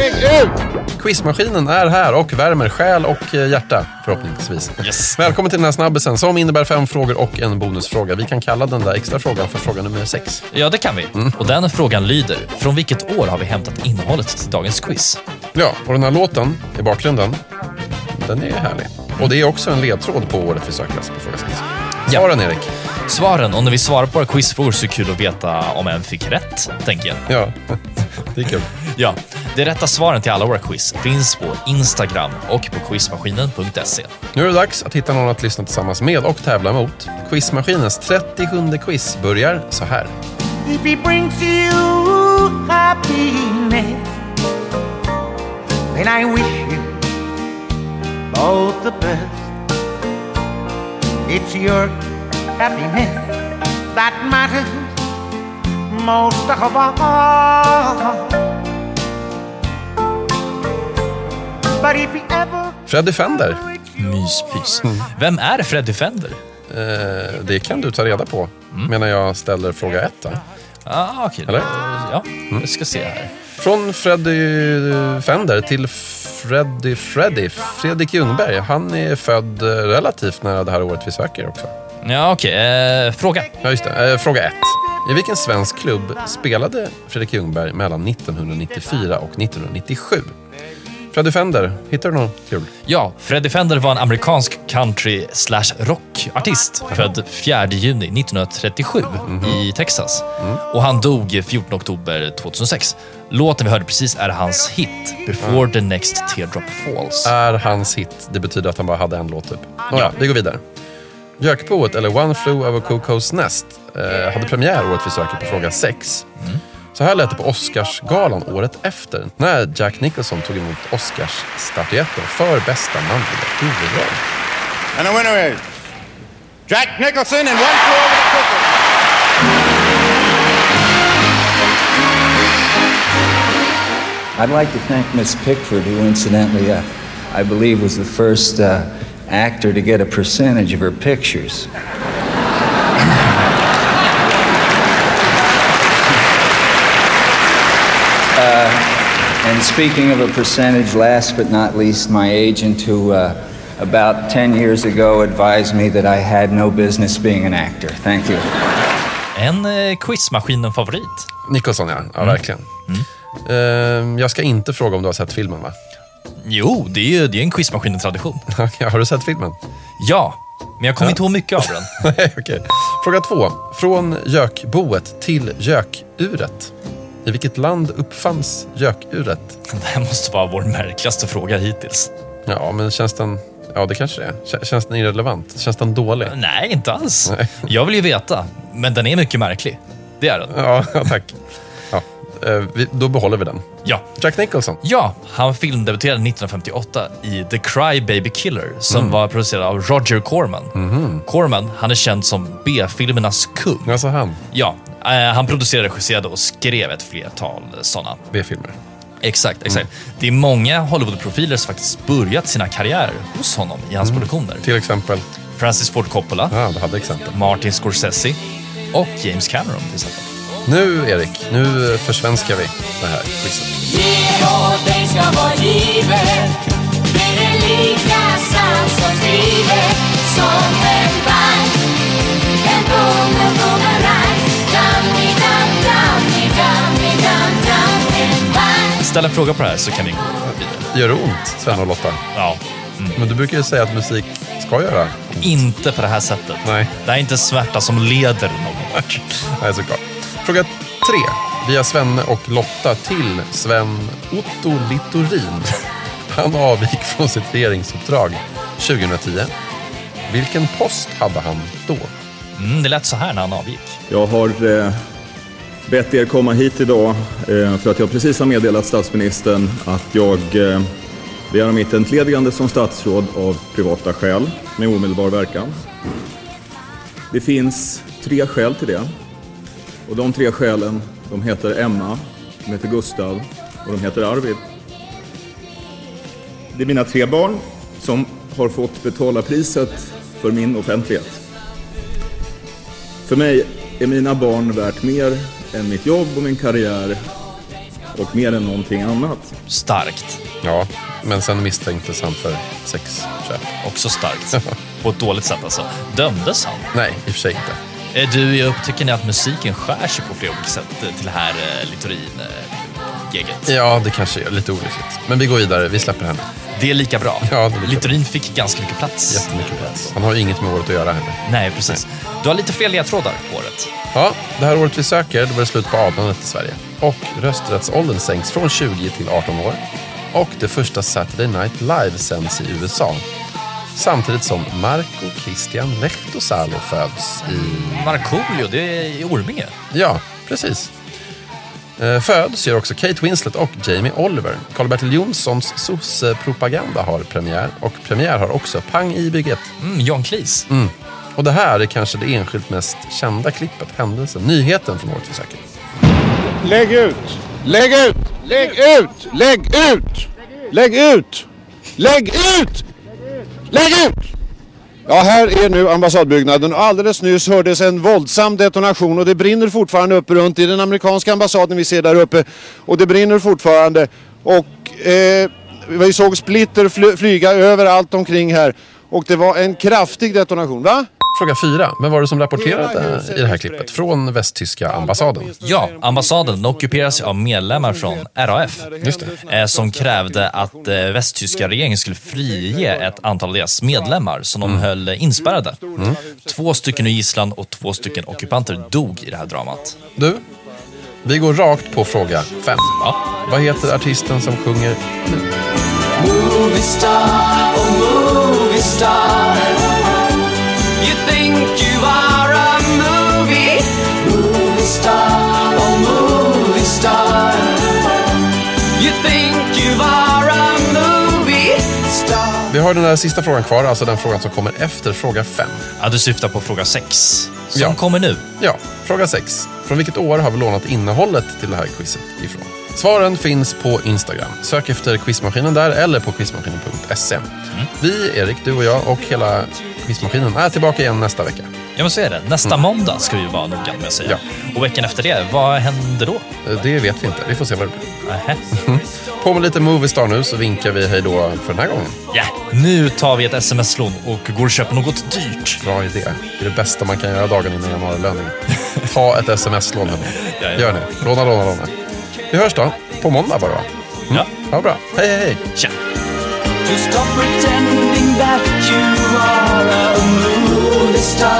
lägg ut! Quizmaskinen är här och värmer själ och eh, hjärta, förhoppningsvis. Yes. Välkommen till den här snabbisen som innebär fem frågor och en bonusfråga. Vi kan kalla den där extra frågan för fråga nummer sex. Ja, det kan vi. Och den frågan lyder, från vilket år har vi hämtat innehållet till dagens quiz? Ja, och den här låten i bakgrunden, den är härlig. Och det är också en ledtråd på året vi söker alltså på fråga sex. Ja. Svaren Erik. Svaren, och när vi svarar på våra quizfrågor så är det kul att veta om en fick rätt, tänker jag. Ja, det är kul. Ja, de rätta svaren till alla våra quiz finns på Instagram och på quizmaskinen.se. Nu är det dags att hitta någon att lyssna tillsammans med och tävla mot. Quizmaskinens 37 quiz börjar så här. If he brings you happiness, then I wish you both the best. It's your happiness that matters most of all. Freddy Fender. Myspys. Vem är Freddy Fender? Eh, det kan du ta reda på medan jag ställer fråga ett. Då. Ah, okej. Eller? Ja, jag ska se här. Från Freddy Fender till Freddy Freddy. Fredrik Ljungberg. Han är född eh, relativt nära det här året vi söker också. Ja, okej. Eh, fråga. Ja, just det. Eh, fråga ett. I vilken svensk klubb spelade Fredrik Ljungberg mellan 1994 och 1997? Freddy Fender, hittar du något kul? Ja, Freddy Fender var en amerikansk country slash rockartist född 4 juni 1937 i Texas. Och han dog 14 oktober 2006. Låten vi hörde precis är hans hit, Before the next teardrop falls. Är hans hit. Det betyder att han bara hade en låt typ. Nåja, vi går vidare. Jökboet, eller One Flew Over Cuckoo's Nest, eh, hade premiär året vi söker på fråga 6. Så här lät det på Oscarsgalan året efter när Jack Nicholson tog emot Oscarsstatyetten för bästa manliga huvudroll. And the winner is Jack Nicholson and One Flew Over the Cuckoo. I'd like to thank Miss Pickford, who incidentally, uh, I believe, was the first uh, actor to get a percentage of her pictures. And speaking of a percentage, last but not least, my agent, who uh, about 10 years ago advised me that I had no business being an actor. Thank you. En eh, quizmaskinen-favorit. Nicholson ja, ja verkligen. Eh, jag ska inte fråga om du har sett filmen va? Jo, det är ju det är en quizmaskinen-tradition. Okej, har du sett filmen? Ja, men jag kommer inte ihåg mycket av den. Nej, okej. Fråga två. Från gökboet till gökuret. I vilket land uppfanns gökuret? Det här måste vara vår märkligaste fråga hittills. Ja, men känns den... Ja, det kanske det är. Känns den irrelevant? Känns den dålig? Nej, inte alls. Nej. Jag vill ju veta, men den är mycket märklig. Det är den. Ja, tack. Ja, eh, då behåller vi den. Ja. Jack Nicholson. Ja, han filmdebuterade 1958 i The Cry Baby Killer som var producerad av Roger Corman. Corman, han är känd som B-filmernas kung. Alltså han. Ja, han producerade, regisserade och skrev ett flertal sådana. B-filmer. Exakt, exakt. Det är många Hollywood-profiler som faktiskt börjat sina karriärer hos honom i hans produktioner. Till exempel. Francis Ford Coppola, Ja, du hade exempel. Martin Scorsese och James Cameron till exempel. Nu, Erik, nu försvenskar vi det här quizet. Bank Ställ en fråga på det här så kan vi gå vidare. Gör det ont, Sven och Lotta? Ja. Men du brukar ju säga att musik ska göra ont. Inte på det här sättet. Nej. Det här är inte smärta som leder någon. Nej, såklart. Fråga tre. Via Svenne och Lotta till Sven Otto Littorin. Han avgick från sitt regeringsuppdrag 2010. Vilken post hade han då? Mm, det lät så här när han avgick. Jag har eh, bett er komma hit idag eh, för att jag precis har meddelat statsministern att jag eh, begär begär mitt entledigande som statsråd av privata skäl med omedelbar verkan. Det finns tre skäl till det. Och de tre skälen, de heter Emma, de heter Gustav och de heter Arvid. Det är mina tre barn som har fått betala priset för min offentlighet. För mig är mina barn värt mer än mitt jobb och min karriär och mer än någonting annat. Starkt. Ja, men sen misstänktes han för sexköp. Också starkt. På ett dåligt sätt alltså. Dömdes han? Nej, i och för sig inte. Eh, Du, jag upptäcker ni att musiken skär sig på flera olika sätt eh, till det här eh, Littorin-geget? Ja, det kanske är lite olyckligt. Men vi går vidare. Vi släpper henne. Det är lika bra. Ja, lika Littorin fick ganska mycket plats. Jättemycket plats. Han har ju inget med året att göra heller. Nej, precis. Du har lite fler ledtrådar på året. Ja, det här året vi söker, då var det slut på 18 i Sverige. Och rösträttsåldern sänks från 20 till 18 år. Och det första Saturday Night Live sänds i USA. Samtidigt som Marco Christian Lehtosalo föds i... Markoolio, det är i Orminge. Ja, precis. Eh, Föds gör också Kate Winslet och Jamie Oliver. Karl-Bertil Jonssons sosse-propaganda har premiär. Och premiär har också Pang i bygget. Mm, John Cleese. Och det här är kanske det enskilt mest kända klippet, händelsen, nyheten från året vi söker. Lägg ut! Lägg ut! Lägg ut! Lägg ut! Lägg ut! Lägg ut! Lägg ut! Ja, här är nu ambassadbyggnaden och alldeles nyss hördes en våldsam detonation och det brinner fortfarande uppe runt i den amerikanska ambassaden vi ser där uppe. Och det brinner fortfarande. Och eh, vi såg splitter fly- flyga överallt omkring här. Och det var en kraftig detonation, va? Fråga fyra. Vem var det som rapporterade i det här klippet? Från västtyska ambassaden. Ja, ambassaden ockuperas av medlemmar från RAF. Just eh, Som krävde att eh, västtyska regeringen skulle frige ett antal av deras medlemmar som de höll eh, inspärrade. Två stycken i gisslan och två stycken ockupanter dog i det här dramat. Du, vi går rakt på fråga fem. Ja. Vad heter artisten som sjunger nu? Movie star, oh movie Vi har den där sista frågan kvar, alltså den frågan som kommer efter fråga fem. Ja, du syftar på fråga sex som Ja. kommer nu. Ja, fråga sex. Från vilket år har vi lånat innehållet till det här quizet ifrån? Svaren finns på Instagram. Sök efter quizmaskinen där eller på quizmaskinen.se. Vi, Erik, du och jag och hela quizmaskinen är tillbaka igen nästa vecka. Ja, men så är det. Nästa måndag ska vi vara noga med att säga. Och veckan efter det, vad händer då? Eh, Det vet vi inte. Vi får se vad det blir. Nähä. På med lite Moviestar nu så vinkar vi hej då för den här gången. Ja, nu tar vi ett sms-lån och går och köper något dyrt. Bra idé. Det är det bästa man kan göra dagen innan januarilöning. Ta ett sms-lån. Ja, ja. Gör det. Låna, låna, låna. Vi hörs då. På måndag bara va? Ja, Ha bra. Hej, hej, hej. tja. To stop pretending that you are a movie star,